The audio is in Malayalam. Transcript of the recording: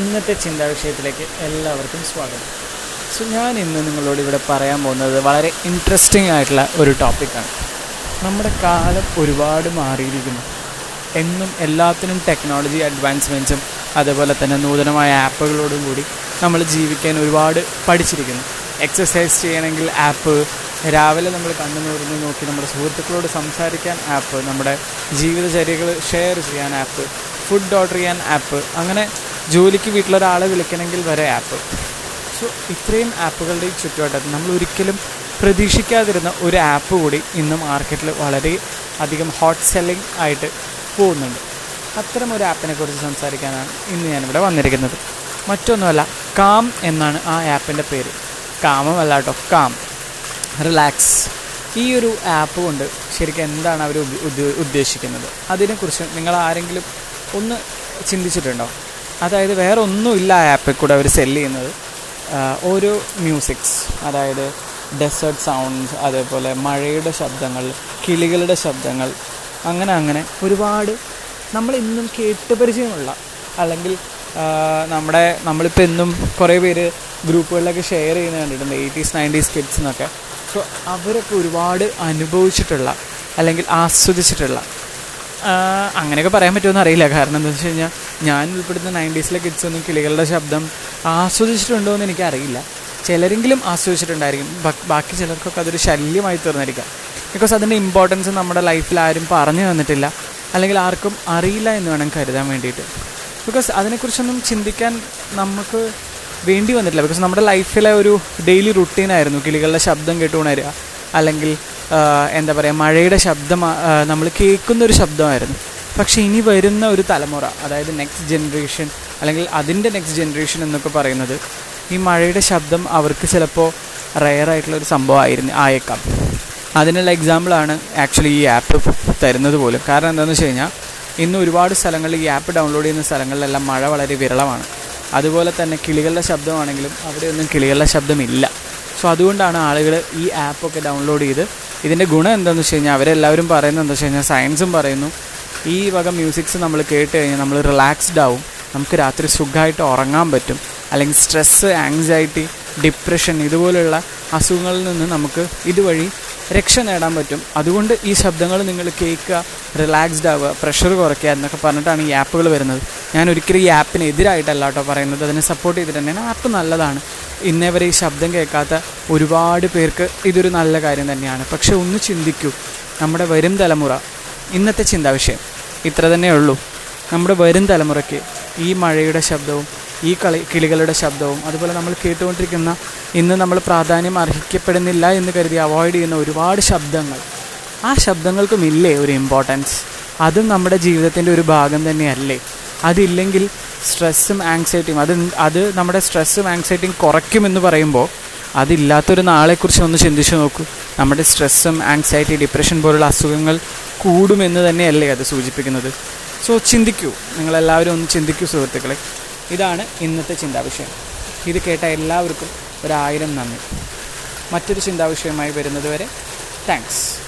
ഇന്നത്തെ ചിന്താ വിഷയത്തിലേക്ക് എല്ലാവർക്കും സ്വാഗതം. സോ ഞാൻ ഇന്ന് നിങ്ങളോട് ഇവിടെ പറയാൻ പോകുന്നത് വളരെ ഇൻട്രസ്റ്റിംഗ് ആയിട്ടുള്ള ഒരു ടോപ്പിക്കാണ് നമ്മുടെ കാലം ഒരുപാട് മാറിയിരിക്കുന്നു. എന്നും എല്ലാത്തിനും ടെക്നോളജി അഡ്വാൻസ്മെന്റ്സും അതേപോലെ തന്നെ നൂതനമായ ആപ്പുകളോടും കൂടി നമ്മൾ ജീവിക്കാൻ ഒരുപാട് പഠിച്ചിരിക്കുന്നു. എക്സസൈസ് ചെയ്യണമെങ്കിൽ ആപ്പ് രാവിലെ നമ്മൾ കണ്ണു നൂറിന് നോക്കി നമ്മുടെ സുഹൃത്തുക്കളോട് സംസാരിക്കാൻ ആപ്പ് നമ്മുടെ ജീവിതചര്യകൾ ഷെയർ ചെയ്യാൻ ആപ്പ് ഫുഡ് ഓർഡർ ചെയ്യാൻ ആപ്പ് അങ്ങനെ ജോലിക്ക് വീട്ടിലൊരാളെ വിളിക്കണമെങ്കിൽ വരെ ആപ്പ് സോ ഇത്രയും ആപ്പുകളുടെ ചുറ്റുവട്ടത്ത് നമ്മൾ ഒരിക്കലും പ്രതീക്ഷിക്കാതിരുന്ന ഒരു ആപ്പ് കൂടി ഇന്ന് മാർക്കറ്റിൽ വളരെ അധികം ഹോട്ട് സെല്ലിംഗ് ആയിട്ട് പോകുന്നുണ്ട്. അത്തരം ഒരു ആപ്പിനെ കുറിച്ച് സംസാരിക്കാനാണ് ഇന്ന് ഞാനിവിടെ വന്നിരിക്കുന്നത്. മറ്റൊന്നുമല്ല കാം എന്നാണ് ആ ആപ്പിന്റെ പേര്. കാമമല്ല കേട്ടോ കാം. റിലാക്സ് ഈ ഒരു ആപ്പ് കൊണ്ട് ശരിക്കും എന്താണ് അവർ ഉദ്ദേശിക്കുന്നത്? അതിനെക്കുറിച്ച് നിങ്ങൾ ആരെങ്കിലും ഒന്ന് ചിന്തിച്ചിട്ടുണ്ടോ? അതായത് വേറെ ഒന്നുമില്ല ആ ആപ്പിൽ കൂടെ അവർ സെല്ല് ചെയ്യുന്നത്. ഓരോ മ്യൂസിക്സ് അതായത് ഡെസേർട്ട് സൗണ്ട്സ് അതേപോലെ മഴയുടെ ശബ്ദങ്ങൾ കിളികളുടെ ശബ്ദങ്ങൾ അങ്ങനെ അങ്ങനെ ഒരുപാട് നമ്മൾ ഇന്നും കേട്ട് പരിചയമുള്ള അല്ലെങ്കിൽ നമ്മുടെ നമ്മളിപ്പോൾ എന്നും കുറേ പേര് ഗ്രൂപ്പുകളിലൊക്കെ ഷെയർ ചെയ്യുന്ന കണ്ടിട്ടുണ്ട് എയ്റ്റീസ് നയന്റീസ് കിഡ്സ് എന്നൊക്കെ. സോ അവരൊക്കെ ഒരുപാട് അനുഭവിച്ചിട്ടുള്ള അല്ലെങ്കിൽ ആസ്വദിച്ചിട്ടുള്ള അങ്ങനെയൊക്കെ പറയാൻ പറ്റുമെന്ന് അറിയില്ല. കാരണം എന്താ വെച്ച് കഴിഞ്ഞാൽ ഞാൻ ഉൾപ്പെടുന്ന നയന്റീസിലെ കിഡ്സ് ഒന്നും കിളികളുടെ ശബ്ദം ആസ്വദിച്ചിട്ടുണ്ടോ എന്ന് എനിക്കറിയില്ല. ചിലരെങ്കിലും ആസ്വദിച്ചിട്ടുണ്ടായിരിക്കും. ബാക്കി ചിലർക്കൊക്കെ അതൊരു ശല്യമായി തീർന്നിരിക്കാം. ബിക്കോസ് അതിന്റെ ഇമ്പോർട്ടൻസ് നമ്മുടെ ലൈഫിൽ ആരും പറഞ്ഞു തന്നിട്ടില്ല. അല്ലെങ്കിൽ ആർക്കും അറിയില്ല എന്ന് വേണം കരുതാൻ വേണ്ടിയിട്ട്. ബിക്കോസ് അതിനെക്കുറിച്ചൊന്നും ചിന്തിക്കാൻ നമുക്ക് വേണ്ടി വന്നിട്ടില്ല. ബിക്കോസ് നമ്മുടെ ലൈഫിലെ ഒരു ഡെയിലി റുട്ടീനായിരുന്നു കിളികളുടെ ശബ്ദം കേട്ടുകൊണ്ടിരിക്കുക അല്ലെങ്കിൽ എന്താ പറയുക മഴയുടെ ശബ്ദം നമ്മൾ കേൾക്കുന്ന ഒരു ശബ്ദമായിരുന്നു. പക്ഷേ ഇനി വരുന്ന ഒരു തലമുറ അതായത് നെക്സ്റ്റ് ജനറേഷൻ അല്ലെങ്കിൽ അതിന്റെ നെക്സ്റ്റ് ജനറേഷൻ എന്നൊക്കെ പറയുന്നത് ഈ മഴയുടെ ശബ്ദം അവർക്ക് ചിലപ്പോൾ റെയറായിട്ടുള്ള ഒരു സംഭവമായിരുന്നു ആയേക്കാം. അതിനുള്ള എക്സാമ്പിളാണ് ആക്ച്വലി ഈ ആപ്പ് തരുന്നത് പോലും. കാരണം എന്താണെന്ന് വെച്ച് കഴിഞ്ഞാൽ ഇന്ന് ഒരുപാട് സ്ഥലങ്ങളിൽ ഈ ആപ്പ് ഡൗൺലോഡ് ചെയ്യുന്ന സ്ഥലങ്ങളിലെല്ലാം മഴ വളരെ വിരളമാണ്. അതുപോലെ തന്നെ കിളികളുടെ ശബ്ദമാണെങ്കിലും അവിടെയൊന്നും കിളികളുടെ ശബ്ദമില്ല. സോ അതുകൊണ്ടാണ് ആളുകൾ ഈ ആപ്പൊക്കെ ഡൗൺലോഡ് ചെയ്ത് ഇതിന്റെ ഗുണം എന്താണെന്ന് വെച്ച് കഴിഞ്ഞാൽ അവരെല്ലാവരും പറയുന്നത് എന്താ വെച്ച് കഴിഞ്ഞാൽ സയൻസും പറയുന്നു. ഈ വക മ്യൂസിക്സ് നമ്മൾ കേട്ട് കഴിഞ്ഞാൽ നമ്മൾ റിലാക്സ്ഡ് ആവും. നമുക്ക് രാത്രി സുഖമായിട്ട് ഉറങ്ങാൻ പറ്റും. അല്ലെങ്കിൽ സ്ട്രെസ്സ് ആങ്സൈറ്റി ഡിപ്രഷൻ ഇതുപോലുള്ള അസുഖങ്ങളിൽ നിന്ന് നമുക്ക് ഇതുവഴി രക്ഷ നേടാൻ പറ്റും. അതുകൊണ്ട് ഈ ശബ്ദങ്ങൾ നിങ്ങൾ കേൾക്കുക റിലാക്സ്ഡ് ആവുക പ്രഷർ കുറയ്ക്കുക എന്നൊക്കെ പറഞ്ഞിട്ടാണ് ഈ ആപ്പുകൾ വരുന്നത്. ഞാൻ ഒരിക്കലും ഈ ആപ്പിന് എതിരായിട്ടല്ല കേട്ടോ പറയുന്നത്. അതിനെ സപ്പോർട്ട് ചെയ്തിട്ട് തന്നെയാണ് ആപ്പ് നല്ലതാണ്. ഇന്നേ വരെ ഈ ശബ്ദം കേൾക്കാത്ത ഒരുപാട് പേർക്ക് ഇതൊരു നല്ല കാര്യം തന്നെയാണ്. പക്ഷേ ഒന്ന് ചിന്തിക്കൂ നമ്മുടെ വരും തലമുറ ഇന്നത്തെ ചിന്താവിഷയം ഇത്ര തന്നെ ഉള്ളൂ. നമ്മുടെ വരും തലമുറയ്ക്ക് ഈ മഴയുടെ ശബ്ദവും ഈ കളി കിളികളുടെ ശബ്ദവും അതുപോലെ നമ്മൾ കേട്ടുകൊണ്ടിരിക്കുന്ന ഇന്ന് നമ്മൾ പ്രാധാന്യം അർഹിക്കപ്പെടുന്നില്ല എന്ന് കരുതി അവോയ്ഡ് ചെയ്യുന്ന ഒരുപാട് ശബ്ദങ്ങൾ. ആ ശബ്ദങ്ങൾക്കും ഇല്ലേ ഒരു ഇമ്പോർട്ടൻസ് അതും നമ്മുടെ ജീവിതത്തിന്റെ ഒരു ഭാഗം തന്നെയല്ലേ? അതില്ലെങ്കിൽ സ്ട്രെസ്സും ആങ്സൈറ്റിയും അത് അത് നമ്മുടെ സ്ട്രെസ്സും ആങ്സൈറ്റിയും കുറയ്ക്കുമെന്ന് പറയുമ്പോൾ അതില്ലാത്തൊരു നാളെക്കുറിച്ച് ഒന്ന് ചിന്തിച്ചു നോക്കൂ. നമ്മുടെ സ്ട്രെസ്സും ആങ്സൈറ്റി ഡിപ്രഷൻ പോലുള്ള അസുഖങ്ങൾ കൂടുമെന്ന് തന്നെയല്ലേ അത് സൂചിപ്പിക്കുന്നത്? സോ ചിന്തിക്കൂ. നിങ്ങളെല്ലാവരും ഒന്ന് ചിന്തിക്കൂ സുഹൃത്തുക്കളെ. ഇതാണ് ഇന്നത്തെ ചിന്താവിഷയം. ഇത് കേട്ട എല്ലാവർക്കും ഒരായിരം നന്ദി. മറ്റൊരു ചിന്താവിഷയമായി വരുന്നതുവരെ താങ്ക്സ്